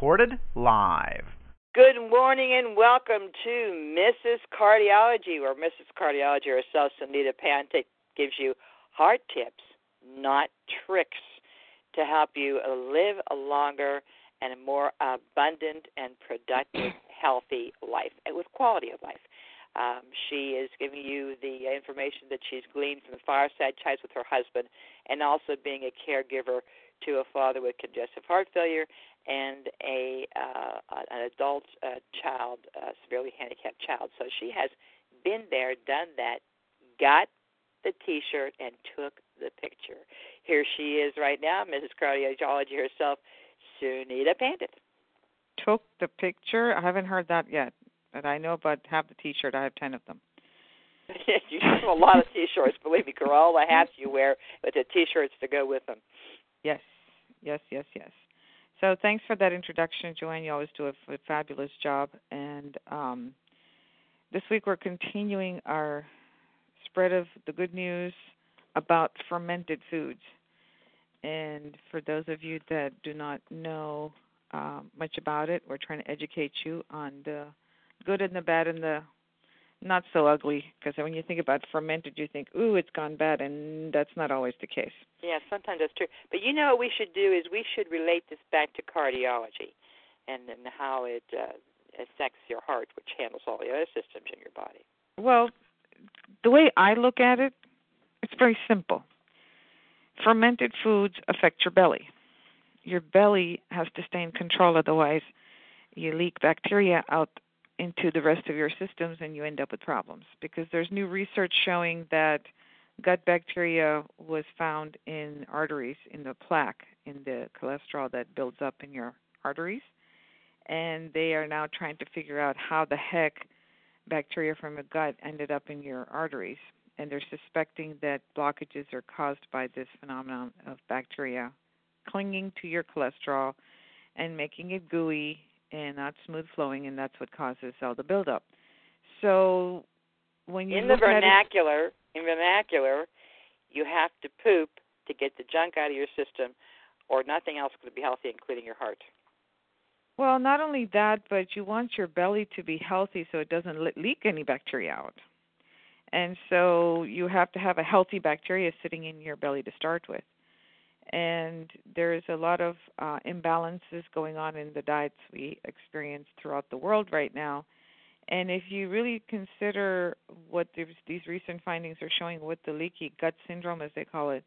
Recorded live. Good morning and welcome to Mrs. Cardiology, where Mrs. Cardiology herself, Sunita Pandit, gives you heart tips, not tricks, to help you live a longer and a more abundant and productive, healthy life, and with quality of life. Um, she is giving you the information that she's gleaned from the fireside chats with her husband, and also being a caregiver to a father with congestive heart failure and a uh, an adult uh, child, uh, severely handicapped child. So she has been there, done that, got the T-shirt, and took the picture. Here she is right now, Mrs. Cardiology herself, Sunita Pandit. Took the picture. I haven't heard that yet, but I know about have the T-shirt. I have ten of them. you have a lot of T-shirts, believe me, girl. All the hats you wear, but the T-shirts to go with them. Yes, yes, yes, yes. So thanks for that introduction, Joanne. You always do a, fabulous job. And um, this week we're continuing our spread of the good news about fermented foods. And for those of you that do not know um, much about it, we're trying to educate you on the good and the bad and the not so ugly because when you think about fermented you think ooh it's gone bad and that's not always the case. Yeah sometimes that's true. But you know what we should do is we should relate this back to cardiology and and how it uh, affects your heart which handles all the other systems in your body. Well the way i look at it it's very simple. Fermented foods affect your belly. Your belly has to stay in control otherwise you leak bacteria out into the rest of your systems and you end up with problems. Because there's new research showing that gut bacteria was found in arteries in the plaque in the cholesterol that builds up in your arteries. And they are now trying to figure out how the heck bacteria from a gut ended up in your arteries. And they're suspecting that blockages are caused by this phenomenon of bacteria clinging to your cholesterol and making it gooey and not smooth flowing, and that's what causes all the buildup. So when you in the vernacular, it, in vernacular, you have to poop to get the junk out of your system, or nothing else is going to be healthy, including your heart. Well, not only that, but you want your belly to be healthy so it doesn't leak any bacteria out. And so you have to have a healthy bacteria sitting in your belly to start with and there's a lot of uh, imbalances going on in the diets we experience throughout the world right now. And if you really consider what these recent findings are showing with the leaky gut syndrome, as they call it,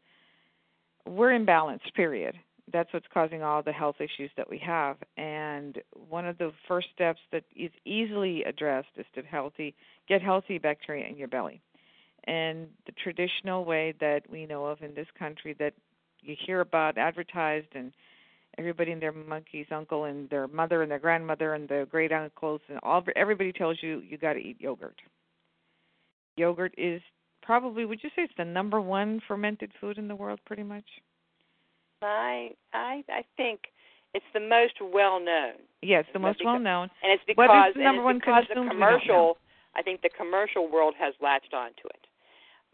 we're imbalanced, period. That's what's causing all the health issues that we have. And one of the first steps that is easily addressed is to healthy get healthy bacteria in your belly. And the traditional way that we know of in this country that you hear about advertised and everybody and their monkey's uncle and their mother and their grandmother and their great uncles and all everybody tells you you got to eat yogurt. Yogurt is probably would you say it's the number one fermented food in the world pretty much? I I I think it's the most well known. Yes, the most well known. And it's because, the number one because the commercial I think the commercial world has latched onto it.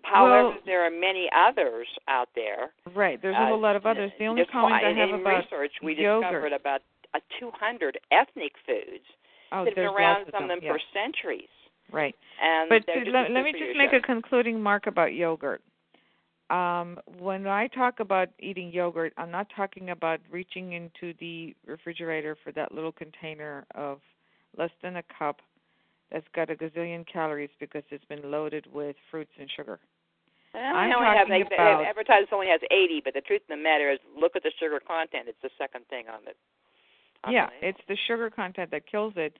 However, well, there are many others out there. Right, there's a whole uh, lot of others. The only comment I have in about research, we yogurt. discovered about uh, 200 ethnic foods oh, that have been around some of them yeah. for centuries. Right. And but to, let, let me just make a concluding mark about yogurt. Um, when I talk about eating yogurt, I'm not talking about reaching into the refrigerator for that little container of less than a cup that's got a gazillion calories because it's been loaded with fruits and sugar. I'm only have, like, about- advertised only has 80, but the truth of the matter is, look at the sugar content. It's the second thing on the. On yeah, the it's the sugar content that kills it.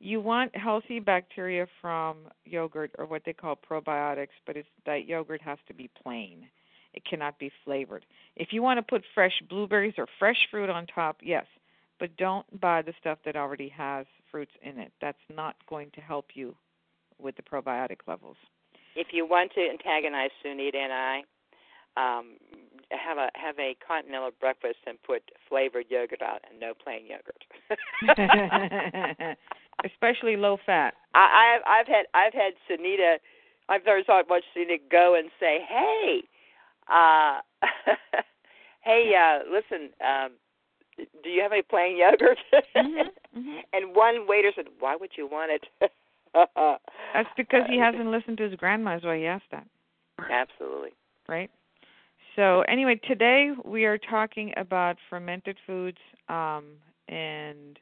You want healthy bacteria from yogurt or what they call probiotics, but it's that yogurt has to be plain. It cannot be flavored. If you want to put fresh blueberries or fresh fruit on top, yes, but don't buy the stuff that already has fruits in it. That's not going to help you with the probiotic levels. If you want to antagonize Sunita and I, um, have a have a continental breakfast and put flavored yogurt out and no plain yogurt. Especially low fat. I, I've I've had I've had Sunita. I've never saw much Sunita go and say, "Hey, uh, hey, uh, listen, um, do you have any plain yogurt?" mm-hmm, mm-hmm. And one waiter said, "Why would you want it?" That's because he hasn't listened to his grandma. Is why he asked that. Absolutely. Right. So anyway, today we are talking about fermented foods, um, and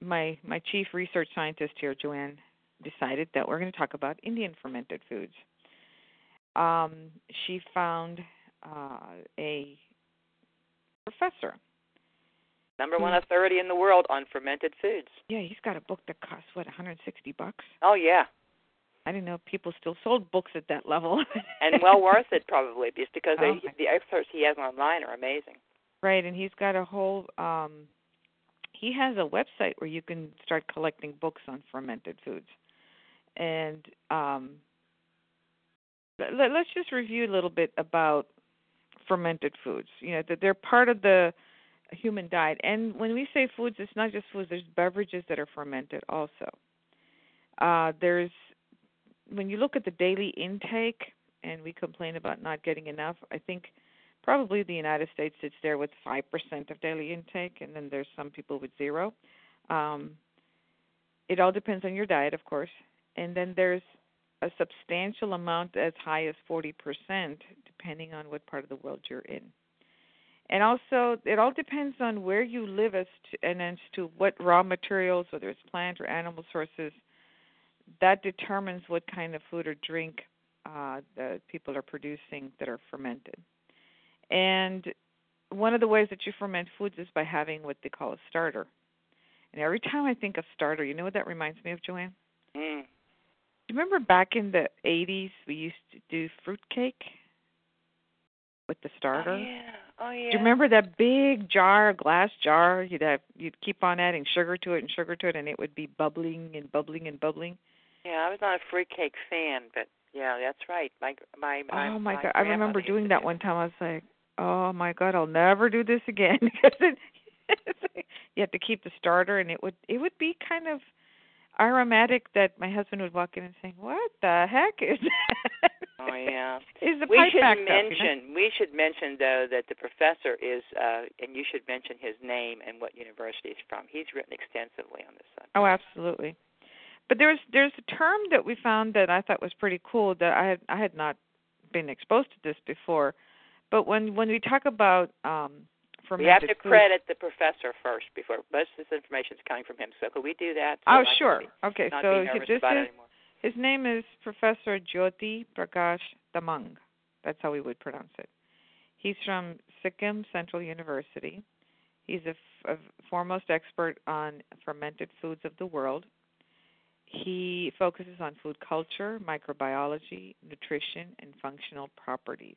my my chief research scientist here, Joanne, decided that we're going to talk about Indian fermented foods. Um, she found uh, a professor. Number one authority in the world on fermented foods. Yeah, he's got a book that costs what 160 bucks. Oh yeah. I didn't know people still sold books at that level. and well worth it probably, just because oh, they, the excerpts he has online are amazing. Right, and he's got a whole. um He has a website where you can start collecting books on fermented foods, and um let, let's just review a little bit about fermented foods. You know that they're part of the human diet, and when we say foods, it's not just foods. There's beverages that are fermented also. Uh, there's when you look at the daily intake, and we complain about not getting enough, I think probably the United States sits there with five percent of daily intake, and then there's some people with zero. Um, it all depends on your diet, of course, and then there's a substantial amount as high as 40%, depending on what part of the world you're in. And also, it all depends on where you live as to, and as to what raw materials, whether it's plant or animal sources, that determines what kind of food or drink uh, the people are producing that are fermented. And one of the ways that you ferment foods is by having what they call a starter. And every time I think of starter, you know what that reminds me of, Joanne? Mm. Do you remember back in the 80s we used to do fruit cake with the starter? Oh yeah. Oh yeah. Do you remember that big jar, glass jar? You'd have you'd keep on adding sugar to it and sugar to it, and it would be bubbling and bubbling and bubbling. Yeah, I was not a fruitcake fan, but yeah, that's right. My my my. Oh my, my god! I remember doing that one time. I was like, oh my god, I'll never do this again because it, you have to keep the starter, and it would it would be kind of aromatic that my husband would walk in and say, "What the heck is that?" Oh yeah. is the we should backed mention up, you know? we should mention though that the professor is uh and you should mention his name and what university he's from. He's written extensively on this subject. Oh, absolutely. But there's there's a term that we found that I thought was pretty cool that I had I had not been exposed to this before. But when when we talk about um we have to foods- credit the professor first before most of this information is coming from him. So could we do that? So Oh, I sure. be- Okay, so this is. His name is Professor Jyoti Prakash Tamang. That's how we would pronounce it. He's from Sikkim Central University. He's a, f- a foremost expert on fermented foods of the world. He focuses on food culture, microbiology, nutrition, and functional properties.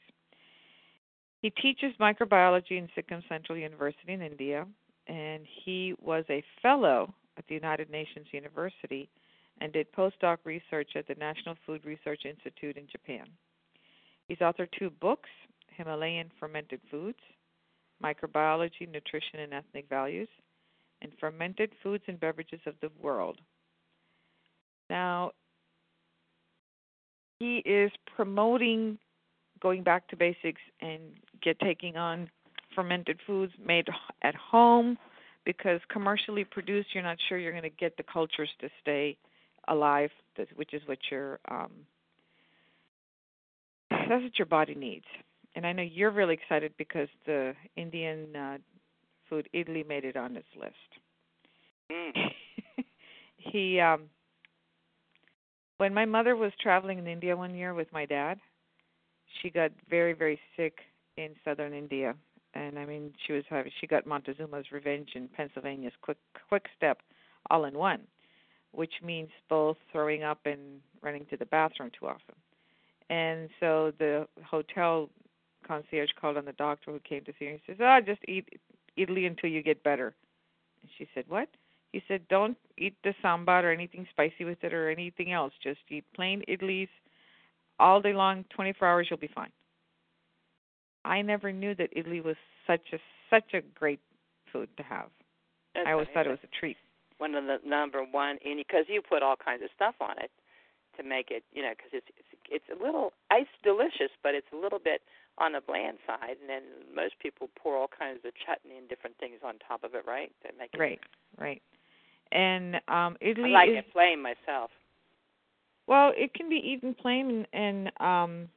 He teaches microbiology in Sikkim Central University in India, and he was a fellow at the United Nations University and did postdoc research at the National Food Research Institute in Japan. He's authored two books Himalayan Fermented Foods, Microbiology, Nutrition, and Ethnic Values, and Fermented Foods and Beverages of the World. Now, he is promoting going back to basics and get taking on fermented foods made at home because commercially produced you're not sure you're going to get the cultures to stay alive which is what your um that's what your body needs. And i know you're really excited because the indian uh, food idli made it on this list. Mm. he um when my mother was traveling in India one year with my dad, she got very very sick in southern India, and I mean she was having she got Montezuma's revenge and Pennsylvania's quick quick step all in one, which means both throwing up and running to the bathroom too often. And so the hotel concierge called on the doctor who came to see her. He says, "Oh, just eat idli until you get better." And she said, "What?" He said, "Don't eat the sambar or anything spicy with it or anything else. Just eat plain idlis all day long, 24 hours. You'll be fine." I never knew that idli was such a such a great food to have. That's I always thought it was a treat. One of the number one because you put all kinds of stuff on it to make it you know because it's it's it's a little it's delicious but it's a little bit on the bland side and then most people pour all kinds of chutney and different things on top of it right to make it Right, right. And um I like is it plain myself well, it can be eaten plain and, and um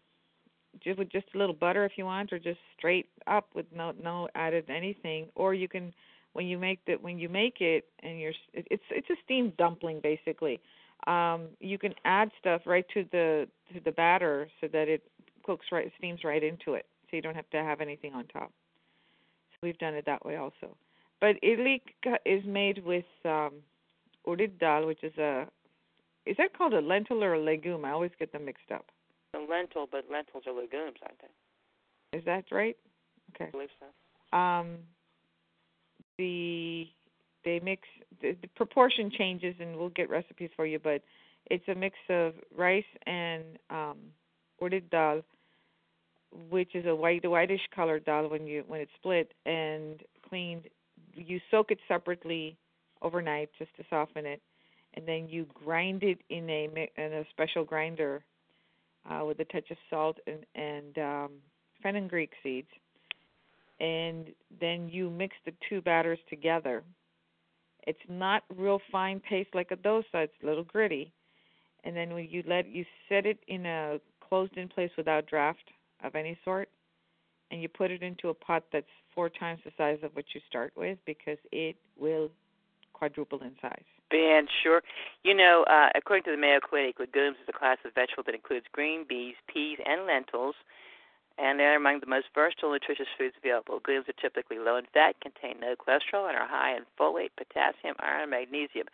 just with just a little butter if you want or just straight up with no no added anything or you can when you make the when you make it and you're it's it's a steamed dumpling basically. Um you can add stuff right to the to the batter so that it cooks right steams right into it so you don't have to have anything on top. So we've done it that way also. But idli is made with um urad dal which is a is that called a lentil or a legume? I always get them mixed up. The lentil but lentils are legumes aren't they? Is that right? Okay. I believe so. Um the they mix the, the proportion changes and we'll get recipes for you but it's a mix of rice and um urad dal which is a white whitish colored dal when you when it's split and cleaned. You soak it separately overnight just to soften it and then you grind it in a in a special grinder uh with a touch of salt and and um fenugreek seeds and then you mix the two batters together. It's not real fine paste like a dosa, it's a little gritty. And then when you let you set it in a closed in place without draft of any sort and you put it into a pot that's four times the size of what you start with because it will quadruple in size. Ben, sure. You know, uh, according to the Mayo Clinic, legumes is a class of vegetable that includes green beans, peas, and lentils, and they're among the most versatile, nutritious foods available. Legumes are typically low in fat, contain no cholesterol, and are high in folate, potassium, iron, and magnesium.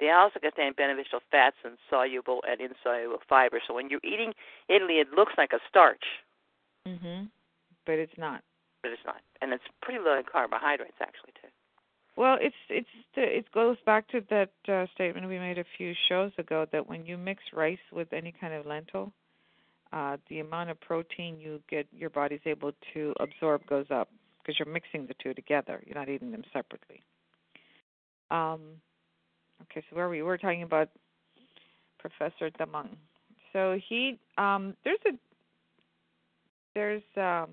They also contain beneficial fats and soluble and insoluble fiber. So when you're eating idli, it looks like a starch, Mhm. But it's not. but it's not, and it's pretty low in carbohydrates actually too. Well, it's it's it goes back to that uh, statement we made a few shows ago that when you mix rice with any kind of lentil, uh, the amount of protein you get your body's able to absorb goes up because you're mixing the two together. You're not eating them separately. Um, okay, so where we were talking about Professor Tamang. So he um, there's a there's um,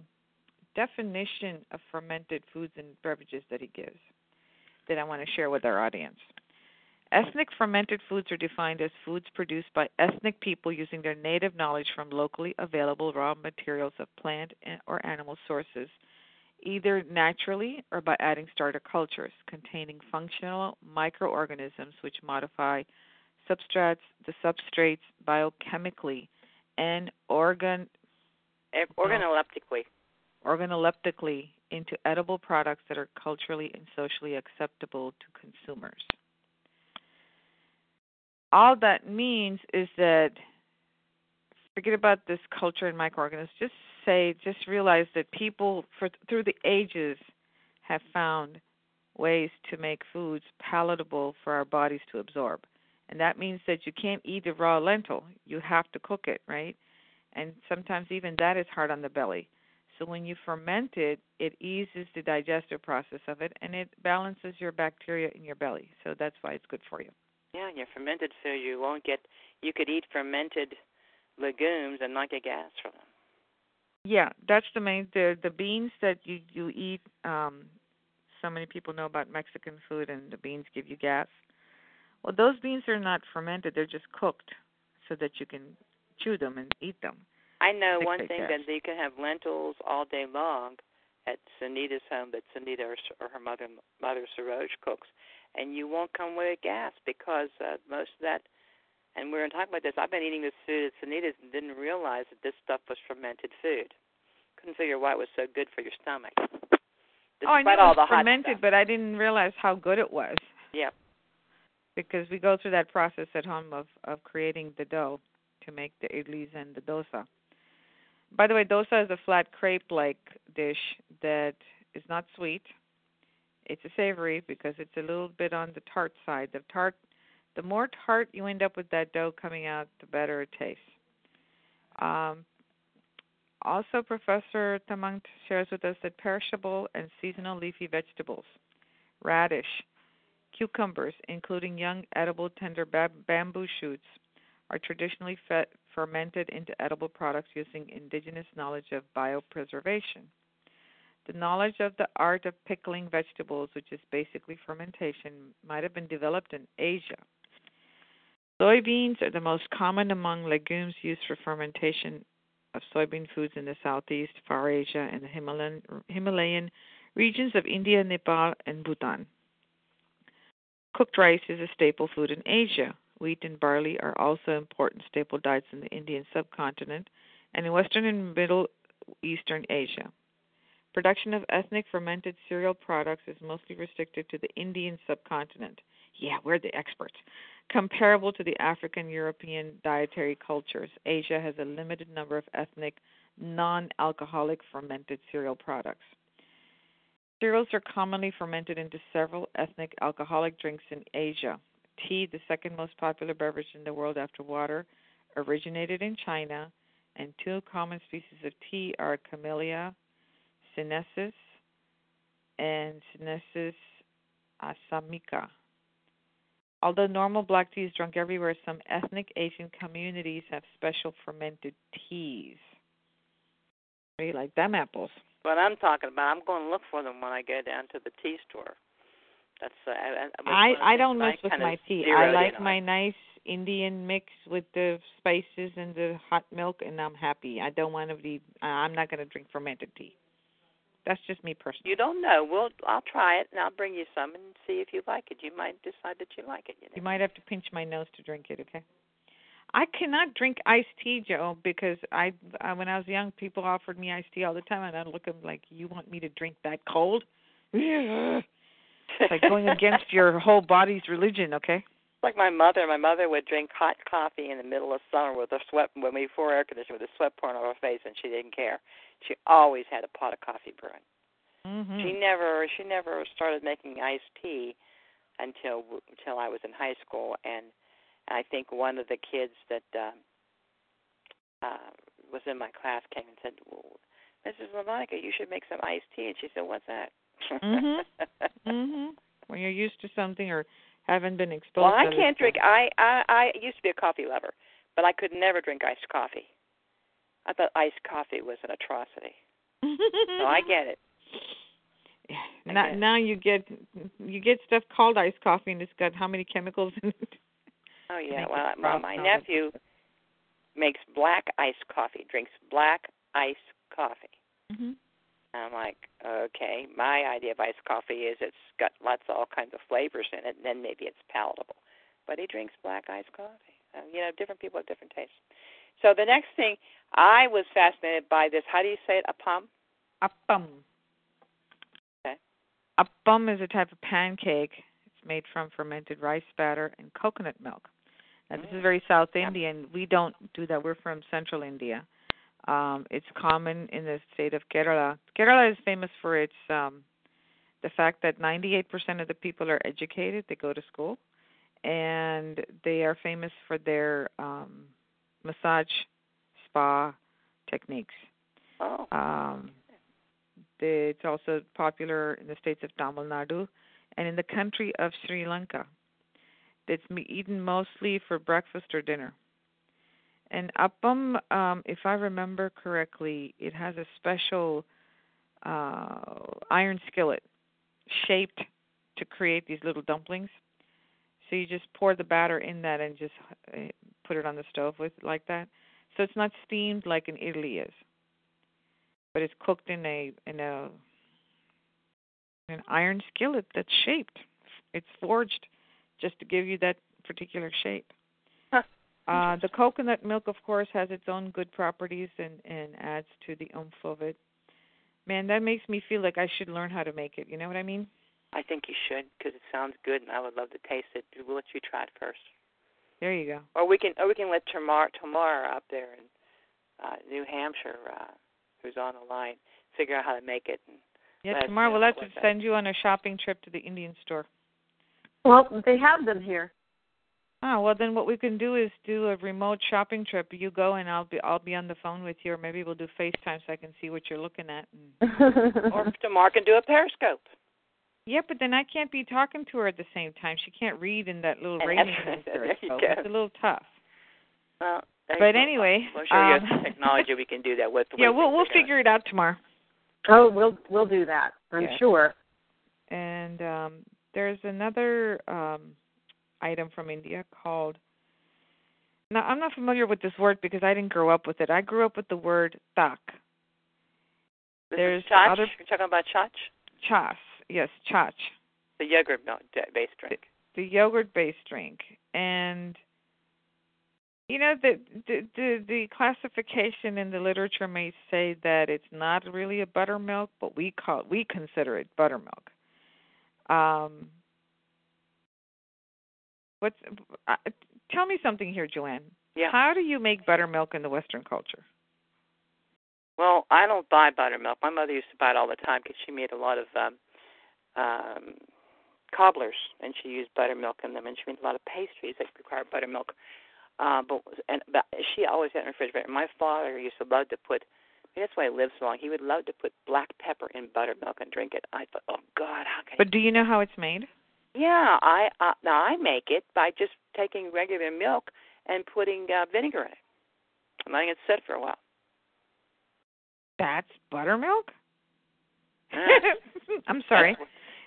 definition of fermented foods and beverages that he gives that I want to share with our audience. Ethnic fermented foods are defined as foods produced by ethnic people using their native knowledge from locally available raw materials of plant or animal sources, either naturally or by adding starter cultures containing functional microorganisms which modify substrates, the substrates biochemically and organ Eh, Organoleptically. organoleptically into edible products that are culturally and socially acceptable to consumers. All that means is that forget about this culture and microorganisms. Just say, just realize that people for through the ages have found ways to make foods palatable for our bodies to absorb. And that means that you can't eat a raw lentil. You have to cook it, right? And sometimes even that is hard on the belly. So when you ferment it, it eases the digestive process of it and it balances your bacteria in your belly. So that's why it's good for you. Yeah, and your fermented food, you won't get. You could eat fermented legumes and not get gas from them. Yeah, that's the main the the beans that you you eat um so many people know about Mexican food and the beans give you gas. Well, those beans are not fermented, they're just cooked so that you can chew them and eat them. I know one thing gas. that you can have lentils all day long at Sunita's home that Sunita or, or her mother mother Saroj cooks, and you won't come with gas because uh, most of that. And we were talking about this. I've been eating this food at Sunita's and didn't realize that this stuff was fermented food. Couldn't figure why it was so good for your stomach. oh, I Despite knew all it the was fermented, but I didn't realize how good it was. Yep. because we go through that process at home of of creating the dough to make the idlis and the dosa. By the way, dosa is a flat crepe-like dish that is not sweet. It's a savory because it's a little bit on the tart side. The tart, the more tart you end up with that dough coming out, the better it tastes. Um, also, Professor Tamang shares with us that perishable and seasonal leafy vegetables, radish, cucumbers, including young edible tender bamboo shoots, are traditionally fe- fermented into edible products using indigenous knowledge of biopreservation. The knowledge of the art of pickling vegetables, which is basically fermentation, might have been developed in Asia. Soybeans are the most common among legumes used for fermentation of soybean foods in the Southeast, Far Asia, and the Himalayan, Himalayan regions of India, Nepal, and Bhutan. Cooked rice is a staple food in Asia. Wheat and barley are also important staple diets in the Indian subcontinent and in Western and Middle Eastern Asia. Production of ethnic fermented cereal products is mostly restricted to the Indian subcontinent. Yeah, we're the experts. Comparable to the African European dietary cultures, Asia has a limited number of ethnic, non alcoholic fermented cereal products. Cereals are commonly fermented into several ethnic alcoholic drinks in Asia. Tea, the second most popular beverage in the world after water, originated in China, and two common species of tea are Camellia sinensis and Sinensis assamica. Although normal black tea is drunk everywhere, some ethnic Asian communities have special fermented teas. You like them apples? What I'm talking about, I'm going to look for them when I go down to the tea store. That's uh, I I, I don't mess with my tea. I like my nice Indian mix with the spices and the hot milk, and I'm happy. I don't want to be. I'm not going to drink fermented tea. That's just me personally. You don't know. Well, I'll try it and I'll bring you some and see if you like it. You might decide that you like it. You, know? you might have to pinch my nose to drink it. Okay. I cannot drink iced tea, Joe, because I, I when I was young, people offered me iced tea all the time, and I'd look at them like, "You want me to drink that cold?" it's like going against your whole body's religion. Okay. Like my mother, my mother would drink hot coffee in the middle of summer with a sweat when we before air conditioning with a sweat pouring on her face, and she didn't care. She always had a pot of coffee brewing. Mm-hmm. She never she never started making iced tea until until I was in high school, and I think one of the kids that uh, uh, was in my class came and said, well, "Mrs. LaMonica, you should make some iced tea." And she said, "What's that?" mhm. Mhm. When you're used to something or haven't been exposed. Well, I can't drink. I I I used to be a coffee lover, but I could never drink iced coffee. I thought iced coffee was an atrocity. so I get it. Now, now you get you get stuff called iced coffee, and it's got how many chemicals in it? Oh yeah. Well, well my nephew makes black iced coffee. Drinks black iced coffee. Mhm. I'm like, okay. My idea of iced coffee is it's got lots of all kinds of flavors in it, and then maybe it's palatable. But he drinks black iced coffee. Um, you know, different people have different tastes. So the next thing, I was fascinated by this. How do you say it? Appam. Appam. Okay. Appam is a type of pancake. It's made from fermented rice batter and coconut milk. Now, this is very South Indian. We don't do that. We're from Central India. Um, it's common in the state of Kerala. Kerala is famous for its um, the fact that 98% of the people are educated. They go to school, and they are famous for their um, massage spa techniques. Oh. Um, the, it's also popular in the states of Tamil Nadu and in the country of Sri Lanka. It's eaten mostly for breakfast or dinner. And appam, um, if I remember correctly, it has a special uh, iron skillet shaped to create these little dumplings. So you just pour the batter in that and just uh, put it on the stove with like that. So it's not steamed like an idli is, but it's cooked in a in a an iron skillet that's shaped. It's forged just to give you that particular shape. Huh. Uh, the coconut milk, of course, has its own good properties and and adds to the oomph of it. Man, that makes me feel like I should learn how to make it. You know what I mean? I think you should because it sounds good, and I would love to taste it. We'll let you try it first. There you go. Or we can, or we can let Tamar Tamar up there in uh, New Hampshire, uh, who's on the line, figure out how to make it. And Yeah, let us we'll have what to that- send you on a shopping trip to the Indian store. Well, they have them here. Oh well, then what we can do is do a remote shopping trip. You go and I'll be I'll be on the phone with you, or maybe we'll do FaceTime so I can see what you're looking at. And... or to Mark and do a Periscope. Yeah, but then I can't be talking to her at the same time. She can't read in that little And rating that's- thing, there you go. it's a little tough. Well, But anyway, I'm sure you um, have technology we can do that with. the Yeah, we'll we'll are going. figure it out tomorrow. oh, we'll we'll do that. I'm Yes. sure. And um there's another um item from India called now I'm not familiar with this word because I didn't grow up with it. I grew up with the word tak. This there's chach. other- You're talking about chach, Chas. Yes, chach. the yogurt based drink. the yogurt based drink and you know the, the the the classification in the literature may say that it's not really a buttermilk but we call we consider it buttermilk um what's uh, tell me something here joanne Yeah. how do you make buttermilk in the western culture Well, I don't buy buttermilk. My mother used to buy it all the time because she made a lot of um, um, cobblers, and she used buttermilk in them, and she made a lot of pastries that require buttermilk. Uh, but and but she always had in the refrigerator. My father used to love to put. Maybe that's why he lived so long. He would love to put black pepper in buttermilk and drink it. I thought, oh God, how can? but do you know how it's made Yeah, I uh, now I make it by just taking regular milk and putting uh, vinegar in it, and letting it sit for a while. that's buttermilk Yeah. i'm sorry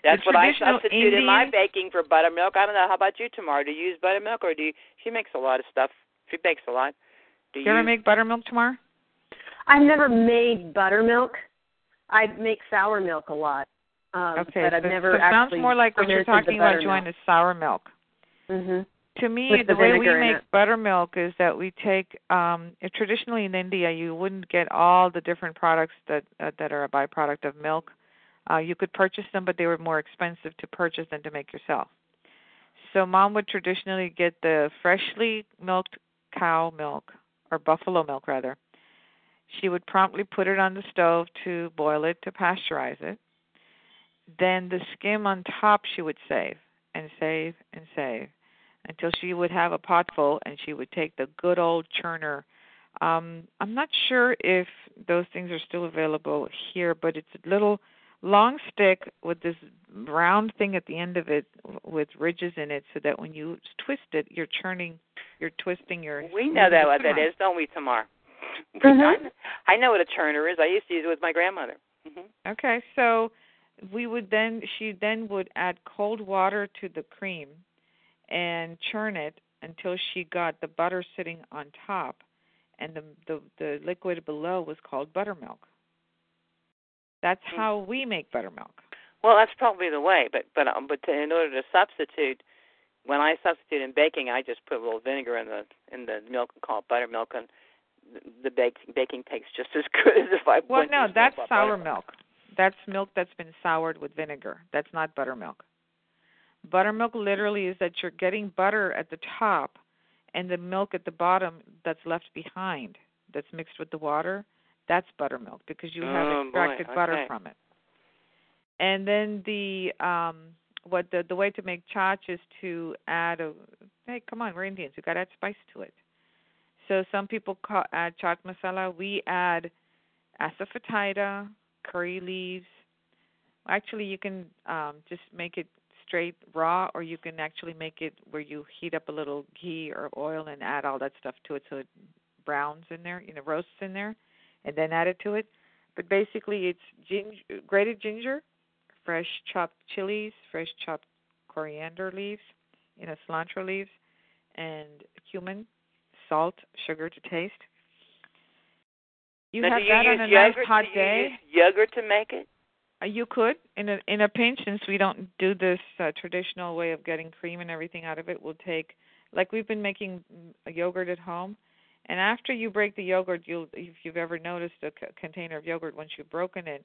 That's, The what I traditional substitute in my Indian- baking for buttermilk. I don't know. How about you, Tamara? Do you use buttermilk or do you? She makes a lot of stuff. She bakes a lot. Do you you ever make buttermilk Tamar I've never made buttermilk. I make sour milk a lot. Um, Okay, but I've so, never so actually sounds more like what you're talking about. Joanne, is sour milk. Mhm. To me, With the, the way we make it. buttermilk is that we take um traditionally in India you wouldn't get all the different products that uh, that are a byproduct of milk. Uh you could purchase them but they were more expensive to purchase than to make yourself. So mom would traditionally get the freshly milked cow milk or buffalo milk rather. She would promptly put it on the stove to boil it to pasteurize it. Then the skim on top she would save and save and save until she would have a pot full and she would take the good old churner. Um, I'm not sure if those things are still available here, but it's a little long stick with this round thing at the end of it with ridges in it so that when you twist it you're churning you're twisting your We know that what that Come on. is, don't we, Tamar? Mhm. I know what a churner is. I used to use it with my grandmother. hmm Okay, so we would then she then would add cold water to the cream and churn it until she got the butter sitting on top and the the, the liquid below was called buttermilk. That's Hmm. how we make buttermilk. Well, that's probably the way, but but um, but to, in order to substitute, when I substitute in baking, I just put a little vinegar in the in the milk and call it buttermilk, and the, bake, baking tastes just as good as if I. Well, no, that's sour milk. That's milk that's been soured with vinegar. That's not buttermilk. Buttermilk literally is that you're getting butter at the top and the milk at the bottom that's left behind that's mixed with the water. That's buttermilk because you have Oh, boy, extracted butter okay. from it. And then the um what the the way to make chach is to add a hey come on we're Indians we got to add spice to it. So some people call, add chaat masala. We add asafoetida, curry leaves. Actually, you can um, just make it straight raw, or you can actually make it where you heat up a little ghee or oil and add all that stuff to it, so it browns in there, you know, roasts in there, and then add it to it. But basically, it's ginger, grated ginger, fresh chopped chilies, fresh chopped coriander leaves, you know, cilantro leaves, and cumin, salt, sugar to taste. You now, have you that on a yogurt? nice hot day. use yogurt to make it? Uh, You could in a in a pinch, since we don't do this uh, traditional way of getting cream and everything out of it. We'll take like we've been making mm, a yogurt at home, and after you break the yogurt, you'll if you've ever noticed a c- container of yogurt once you've broken it,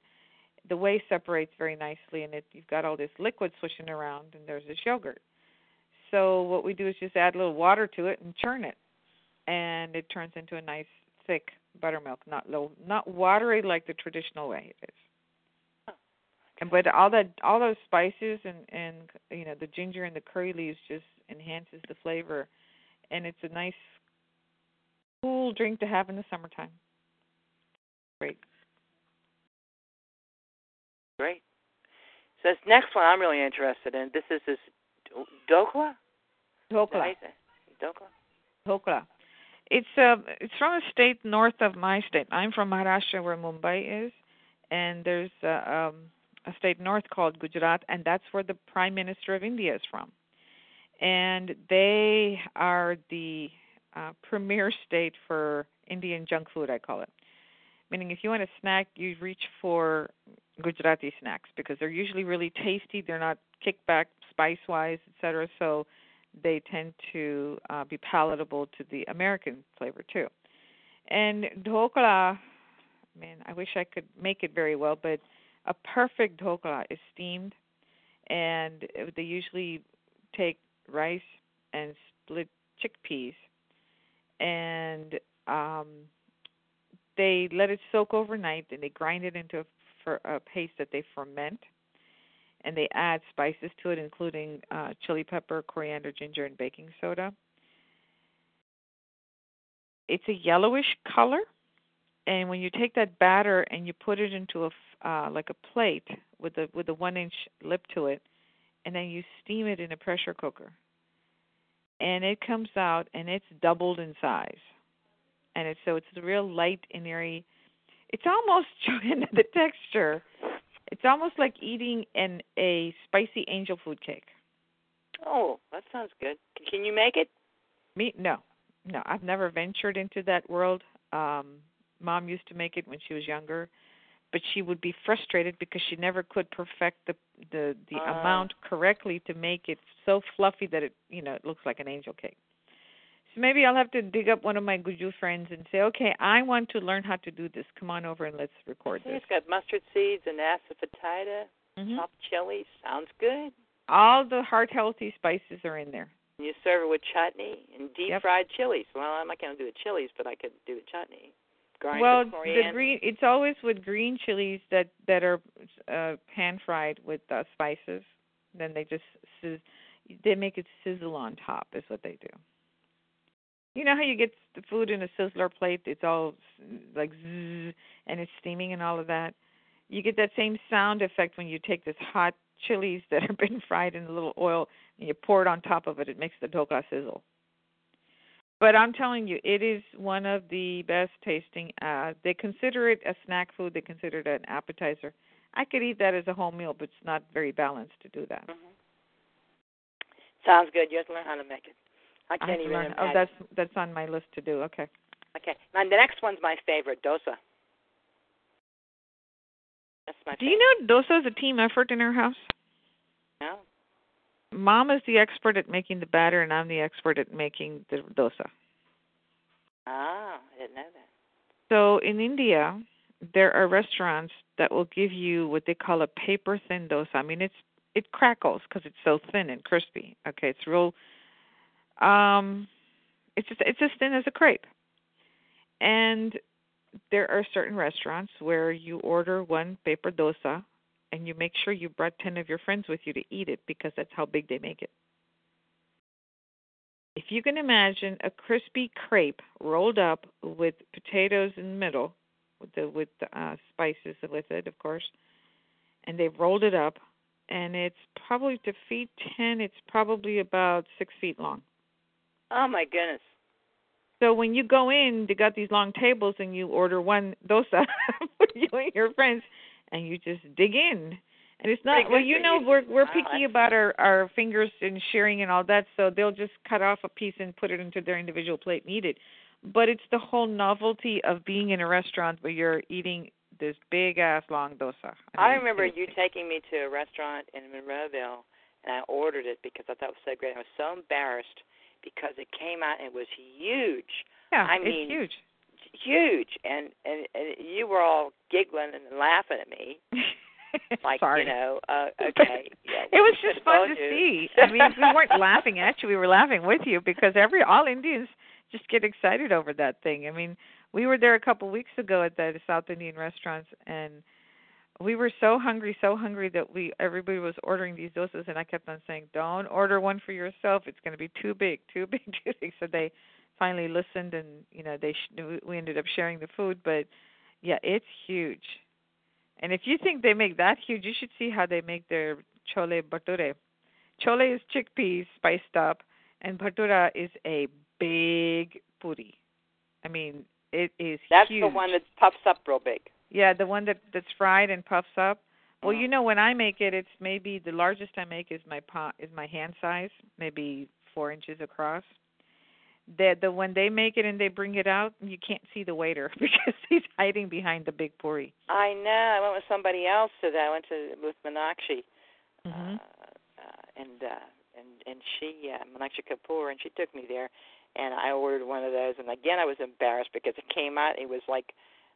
the whey separates very nicely, and it you've got all this liquid swishing around, and there's this yogurt. So what we do is just add a little water to it and churn it, and it turns into a nice thick buttermilk, not low, not watery like the traditional way it is. Oh, And but all that all those spices and and you know the ginger and the curry leaves just enhances the flavor, and it's a nice cool drink to have in the summertime. Great. Great. So this next one I'm really interested in. This is this dokla. Dhokla. Dokla. Dhokla. It's uh it's from a state north of my state. I'm from Maharashtra where Mumbai is and there's uh, um a state north called Gujarat and that's where the prime minister of India is from. And they are the uh, premier state for Indian junk food I call it. Meaning if you want a snack you reach for Gujarati snacks because they're usually really tasty, they're not kickback spice wise, etc. So they tend to uh, be palatable to the American flavor too. And dhokla, man, I wish I could make it very well, but a perfect dhokla is steamed, and they usually take rice and split chickpeas, and um, they let it soak overnight, and they grind it into a, a paste that they ferment and they add spices to it, including uh, chili pepper, coriander, ginger, and baking soda. It's a yellowish color, and when you take that batter and you put it into a uh, like a plate with a with a one inch lip to it, and then you steam it in a pressure cooker, and it comes out and it's doubled in size, and it's so it's real light and airy. It's almost the texture it's almost like eating an a spicy angel food cake. Oh, that sounds good. Can you make it? Me? No, no. I've never ventured into that world. Um, Mom used to make it when she was younger, but she would be frustrated because she never could perfect the the the Uh. amount correctly to make it so fluffy that it you know it looks like an angel cake. So maybe I'll have to dig up one of my Guju friends and say, okay, I want to learn how to do this. Come on over and let's record this. it's got mustard seeds and asafoetida, Mhm. chopped chilies. Sounds good. All the heart healthy spices are in there. And you serve it with chutney and deep Yep. fried chilies. Well, I'm not going to do the chilies, but I could do the chutney. Grind well, the the green it's always with green chilies that that are uh pan fried with uh, spices. Then they just sizz- they make it sizzle on top is what they do. You know how you get the food in a sizzler plate? It's all like zzz, and it's steaming and all of that. You get that same sound effect when you take this hot chilies that have been fried in a little oil and you pour it on top of it. It makes the dhokla sizzle. But I'm telling you, it is one of the best tasting. Uh, they consider it a snack food. They consider it an appetizer. I could eat that as a whole meal, but it's not very balanced to do that. Mhm. Sounds good. You have to learn how to make it. I I can't to even learn. imagine. Oh, that's that's on my list to do. Okay. Okay. Now the next one's my favorite, dosa. That's my Do you know dosa is a team effort in our house? know? Mom is the expert at making the batter, and I'm the expert at making the dosa. Ah, I didn't know that. So in India, there are restaurants that will give you what they call a paper thin dosa. I mean, it's it crackles because it's so thin and crispy. Okay, it's real. Um, it's just it's as thin as a crepe. And there are certain restaurants where you order one paper dosa, and you make sure you brought ten of your friends with you to eat it because that's how big they make it. If you can imagine a crispy crepe rolled up with potatoes in the middle, with the with the uh, spices with it, of course, and they've rolled it up, and it's probably to feet ten. It's probably about six feet long. Oh my goodness. So when you go in, they got these long tables, and you order one dosa for you and your friends, and you just dig in. And it's not well, you know, we're we're picky about our our fingers and sharing and all that, so they'll just cut off a piece and put it into their individual plate needed. But it's the whole novelty of being in a restaurant where you're eating this big ass long dosa. I mean, remember it's- you taking me to a restaurant in Monroeville, and I ordered it because I thought it was so great. I was so embarrassed because it came out and it was huge, Yeah, I it's mean, huge. huge, and and, and you were all giggling and laughing at me, like Sorry. you know, uh, okay, yeah. it was just fun to you. see. I mean, we weren't laughing at you; we were laughing with you because every all Indians just get excited over that thing. I mean, we were there a couple of weeks ago at the South Indian restaurants and we were so hungry, so hungry that we everybody was ordering these dosas, and I kept on saying, "Don't order one for yourself. It's going to be too big, too big, too big." So they finally listened, and you know they sh- we ended up sharing the food. But yeah, it's huge. And if you think they make that huge, you should see how they make their chole bhature. Chole is chickpeas spiced up, and bhatura is a big puri. I mean, it is That's huge. the one that puffs up real big. Yeah, the one that that's fried and puffs up. Well, you know, when I make it, it's maybe the largest I make is my pa is my hand size, maybe four inches across. The the when they make it and they bring it out, you can't see the waiter because he's hiding behind the big puri. I know. I went with somebody else today. I went to with Meenakshi, hmm uh, uh, and uh, and and she uh, Meenakshi Kapoor, and she took me there, and I ordered one of those. And again, I was embarrassed because it came out. It was like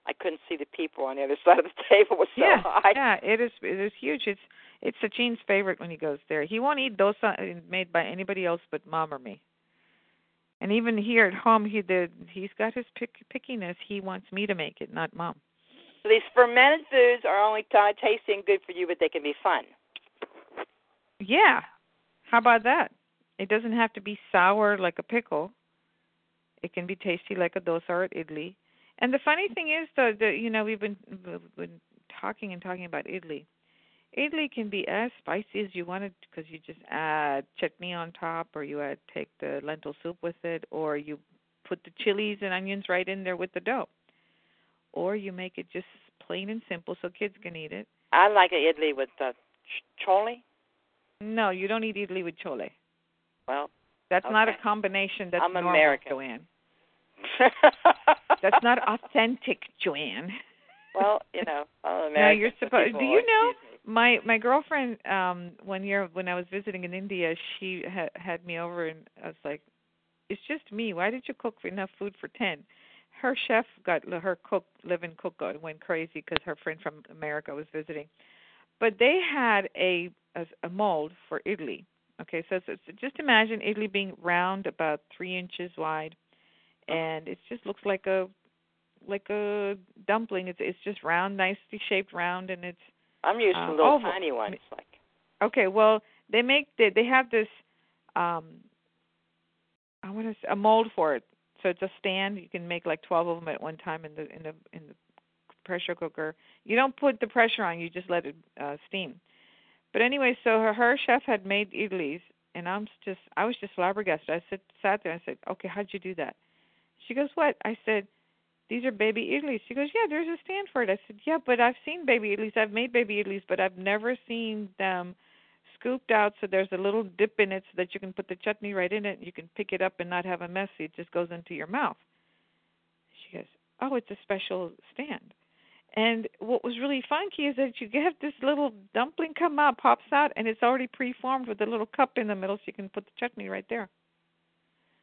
I couldn't see the people on the other side of the table. Was so yeah, high. yeah, it is. It is huge. It's it's Sachin's favorite when he goes there. He won't eat dosa uh, made by anybody else but mom or me. And even here at home, he did. He's got his pick, pickiness. He wants me to make it, not mom. So these fermented foods are only t- tasty and good for you, but they can be fun. Yeah. How about that? It doesn't have to be sour like a pickle. It can be tasty like a dosa or idli. And the funny thing is, though, that you know we've been we've been talking and talking about idli. Idli can be as spicy as you want it because you just add chutney on top, or you add take the lentil soup with it, or you put the chilies and onions right in there with the dough, or you make it just plain and simple so kids can eat it. I like an idli with the ch- chole. No, you don't eat idli with chole. Well, That's not a combination. That's I'm normal, American. That's not authentic, Joanne. well, you know, No, you're supposed. Do you know my my girlfriend? Um, one year when I was visiting in India, she had had me over, and I was like, "It's just me. Why did you cook enough food for ten? Her chef got her cook, live-in cook, went crazy because her friend from America was visiting. But they had a a, a mold for idli. Okay, so, so, so just imagine idli being round, about three inches wide, and it just looks like a like a dumpling. It's it's just round, nicely shaped round, and it's I'm used uh, to little oval. tiny ones. Like okay. Well, they make they they have this um I want to a mold for it. So it's a stand. You can make like 12 of them at one time in the in the in the pressure cooker. You don't put the pressure on. You just let it uh steam. But anyway, so her, her chef had made idlis, and I'm just I was just flabbergasted. I said sat there and I said, okay, how'd you do that? She goes, what? I said, these are baby idlis. She goes, yeah, there's a stand for it. I said, yeah, but I've seen baby idlis. I've made baby idlis, but I've never seen them scooped out so there's a little dip in it so that you can put the chutney right in it. You can pick it up and not have a mess. It just goes into your mouth. She goes, oh, it's a special stand. And what was really funky is that you get this little dumpling come out, pops out, and it's already preformed with a little cup in the middle so you can put the chutney right there.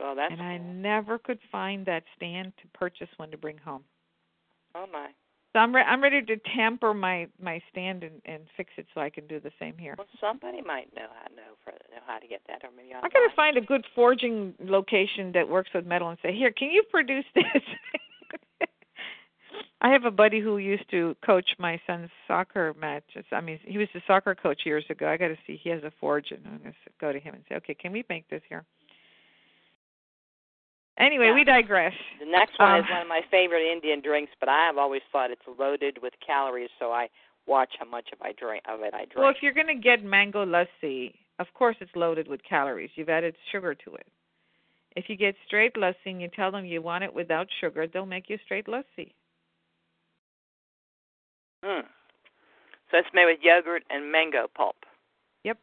Well, that's and I never could find that stand to purchase one to bring home. oh my. So I'm re- I'm ready to tamper my my stand and and fix it so I can do the same here. Well, somebody might know how know for know how to get that, or maybe I online. gotta find a good forging location that works with metal and say, here, can you produce this? I have a buddy who used to coach my son's soccer matches. I mean, he was the soccer coach years ago. I got to see he has a forge, and I'm gonna go to him and say, okay, can we make this here? Anyway, Yeah. we digress. The next one is Um, one of my favorite Indian drinks, but I have always thought it's loaded with calories, so I watch how much of I drink of it I drink. Well, if you're going to get mango lassi, of course it's loaded with calories. You've added sugar to it. If you get straight lassi and you tell them you want it without sugar, they'll make you straight lassi. mm. So it's made with yogurt and mango pulp. Yep.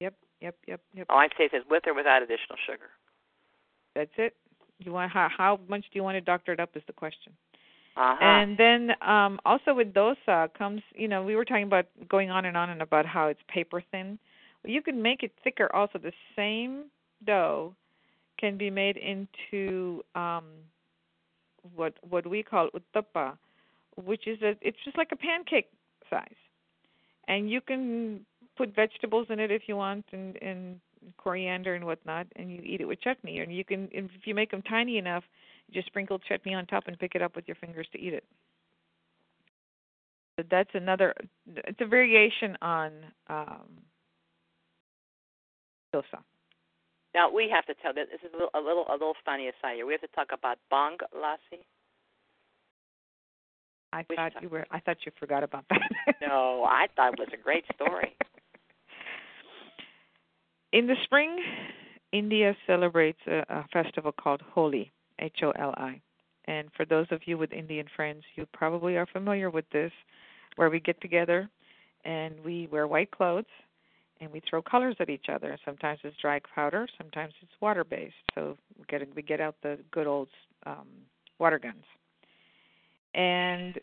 Yep, yep, yep, yep. Oh, I say it says with or without additional sugar. That's it. You want how how much do you want to doctor it up is the question. Uh huh. And then um also with dosa comes, you know, we were talking about going on and on and about how it's paper thin. Well, you can make it thicker also. The same dough can be made into um what what we call uttapa, which is a it's just like a pancake size. And you can put vegetables in it if you want and and coriander and whatnot, and you eat it with chutney. And you can, if you make them tiny enough, you just sprinkle chutney on top and pick it up with your fingers to eat it. So that's another. It's a variation on um, dosa. Now we have to tell this. This is a little, a little, a little funny aside here. We have to talk about bhang lassi. I We thought you were. I thought you forgot about that. No, I thought it was a great story. In the spring, India celebrates a, a festival called Holi, H O L I. And for those of you with Indian friends, you probably are familiar with this, where we get together and we wear white clothes and we throw colors at each other. Sometimes it's dry powder, sometimes it's water based. So we get we get out the good old um, water guns. And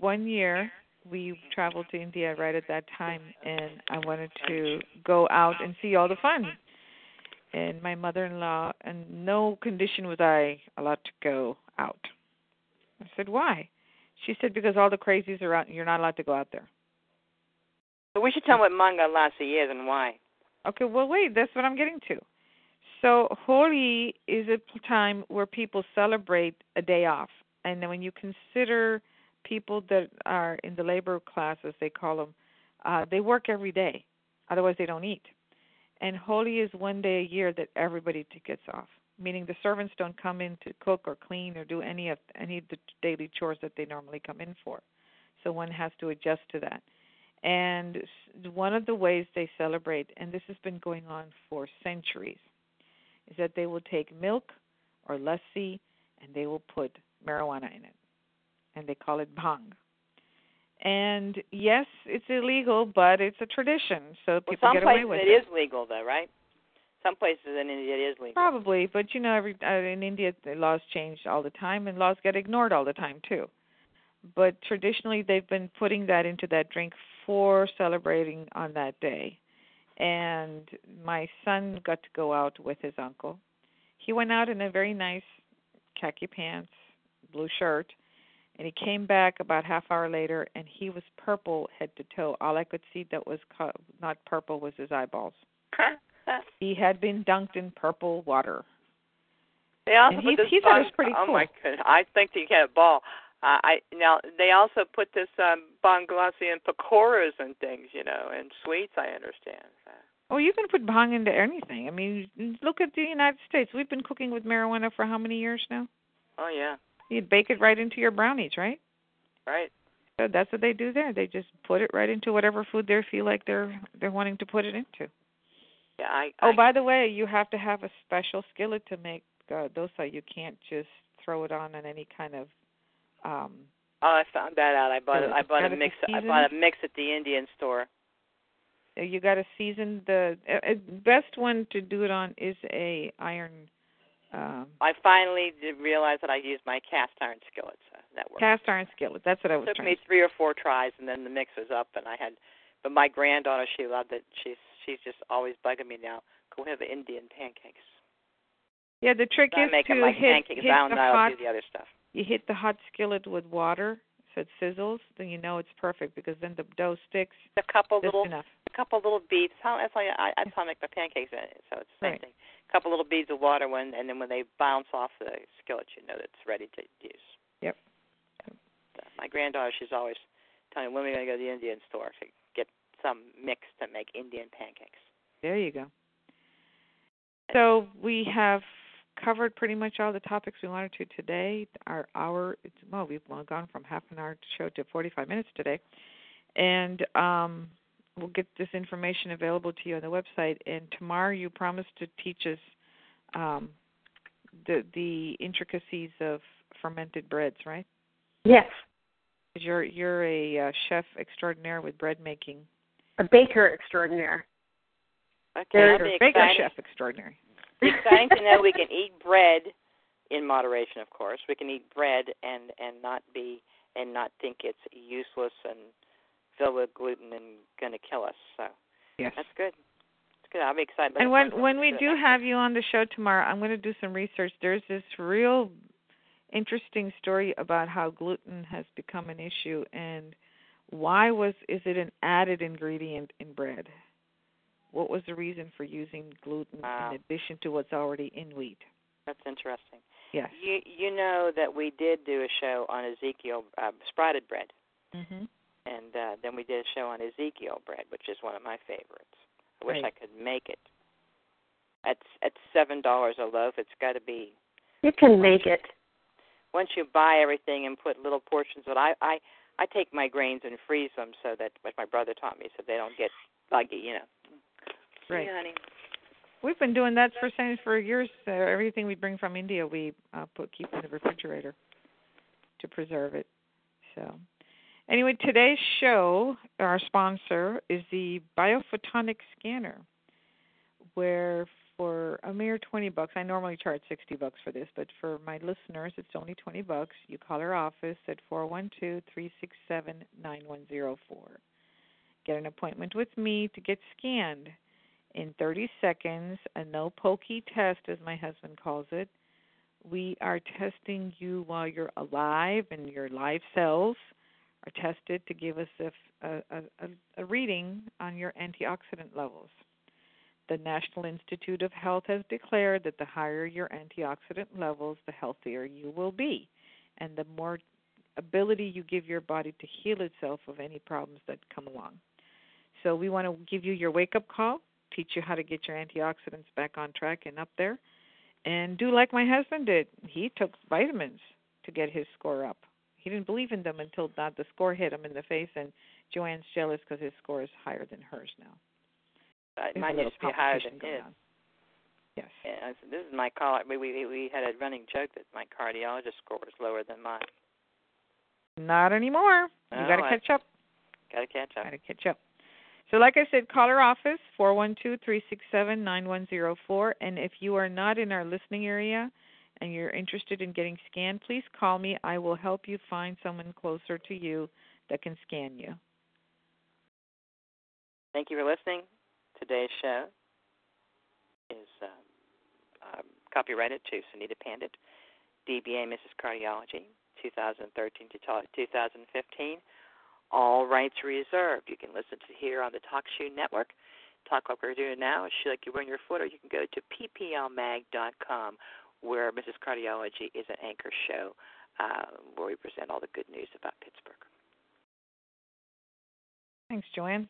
one year we traveled to India right at that time, and I wanted to go out and see all the fun. And my mother-in-law, in no condition was I allowed to go out. I said, "Why?" She said, "Because all the crazies are out, you're not allowed to go out there." But we should tell what manga lassi is and why. Okay, well, wait, that's what I'm getting to. So, Holi is a time where people celebrate a day off. And then when you consider people that are in the labor class, as they call them, uh, they work every day. Otherwise, they don't eat. And Holi is one day a year that everybody gets off, meaning the servants don't come in to cook or clean or do any of any of the daily chores that they normally come in for. So one has to adjust to that. And one of the ways they celebrate, and this has been going on for centuries, is that they will take milk or lassi and they will put marijuana in it. And they call it bhang. And yes, it's illegal, but it's a tradition, so Well, people some get away with places with it is legal, though, right? Some places in India it is legal. Probably, but you know, every uh, in India the laws change all the time, and laws get ignored all the time too. But traditionally, they've been putting that into that drink for celebrating on that day. And my son got to go out with his uncle. He went out in a very nice khaki pants, blue shirt, and he came back about half hour later, and he was purple head to toe. All I could see that was co- not purple was his eyeballs. He had been dunked in purple water. They also And put he- this he thought it was pretty Oh my cool. goodness! I think that you get a ball. Uh, I now they also put this um bhang lassi and pakoras and things, you know, and sweets. I understand. Well, you can put bhang into anything. I mean, look at the United States. We've been cooking with marijuana for how many years now? Oh yeah, You bake it right into your brownies, right? right. So that's what they do there. They just put it right into whatever food they feel like they're they're wanting to put it into. Yeah, I. Oh, by the way, you have to have a special skillet to make uh, dosa. You can't just throw it on in any kind of um Oh, I found that out. I bought. Really? I bought a mix. I bought a mix at the Indian store. you got to season the uh, uh, best one to do it on is a iron um I finally did realize that I used my cast iron skillet. So that worked. cast iron skillet. That's what I was It took me three or four tries, and then the mix was up, and I had. But my granddaughter, she loved it. She's she's just always bugging me now. Can we have Indian pancakes? Yeah, the trick So is to my hit, pancakes. hit the hot do the other stuff. you hit the hot skillet with water so it sizzles, then you know it's perfect because then the dough sticks A couple little, enough. A couple little beads. How that's how I, that's how I make my pancakes. in it, So it's the same Right. thing. A couple little beads of water when, and then when they bounce off the skillet, you know that it's ready to use. Yep. So my granddaughter, she's always telling me when are we going to go to the Indian store to get some mix to make Indian pancakes. There you go. So we have covered pretty much all the topics we wanted to today. Our hour, it's, well, we've gone from half an hour show to 45 minutes today, and um, we'll get this information available to you on the website. And tomorrow, you promised to teach us um, the the intricacies of fermented breads, right? Yes, 'Cause You're you're a uh, chef extraordinaire with bread making. a baker extraordinaire. Okay, There Baker exciting. chef extraordinary. It's exciting to know we can eat bread in moderation, of course. We can eat bread and and not be and not think it's useless and filled with gluten and going to kill us. So Yes. that's good. It's good. I'll be excited. And when when we do have you on the show tomorrow, I'm going to do some research. There's this real interesting story about how gluten has become an issue and why was is it an added ingredient in bread? what was the reason for using gluten Wow. in addition to what's already in wheat. That's interesting. Yes. You you know that we did do a show on Ezekiel uh, sprouted bread, Mhm. And uh, then we did a show on Ezekiel bread, which is one of my favorites. I wish Right. I could make it. At at seven dollars a loaf, it's got to be. You can make it. Once you buy everything and put little portions, but I I I take my grains and freeze them so that what my brother taught me, so they don't get buggy, you know. Right. Yeah, honey. We've been doing that for since for years. Uh, everything we bring from India, we uh, put keep in the refrigerator to preserve it. So, anyway, today's show, our sponsor is the Biophotonic Scanner, where for a mere twenty bucks, I normally charge sixty bucks for this, but for my listeners, it's only twenty bucks. You call our office at four one two three six seven nine one zero four. Get an appointment with me to get scanned in 30 seconds, a no pokey test, as my husband calls it. We are testing you while you're alive, and your live cells are tested to give us a, a, a, a reading on your antioxidant levels. The National Institute of Health has declared that the higher your antioxidant levels, the healthier you will be, and the more ability you give your body to heal itself of any problems that come along. So, we want to give you your wake up call teach you how to get your antioxidants back on track and up there. And do like my husband did. He took vitamins to get his score up. He didn't believe in them until not the score hit him in the face, and Joanne's jealous because his score is higher than hers now. Uh, There's a mine used to be higher than his. on. Yes. Yeah, this is my call. We, we we had a running joke that my cardiologist score was lower than mine. Not anymore. You Oh, got to catch up. Got to catch up. Got to catch up. So, like I said, call our office four one two three six seven nine one zero four. And if you are not in our listening area and you're interested in getting scanned, please call me. I will help you find someone closer to you that can scan you. Thank you for listening. Today's show is um, um, copyrighted to Sunita Pandit, DBA Mrs. Cardiology, 2013 to 2015. All rights reserved. You can listen to here on the Talk Shoe Network. Talk like we're doing now. Shoe like you wear in your foot, or you can go to pplmag.com, where Mrs. Cardiology is an anchor show uh, where we present all the good news about Pittsburgh. Thanks, Joanne.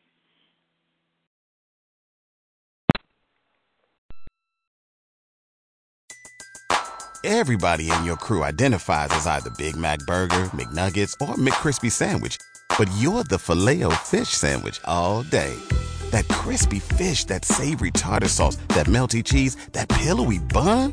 Everybody in your crew identifies as either Big Mac Burger, McNuggets, or McCrispy Sandwich. But you're the filet fish Sandwich all day. That crispy fish, that savory tartar sauce, that melty cheese, that pillowy bun.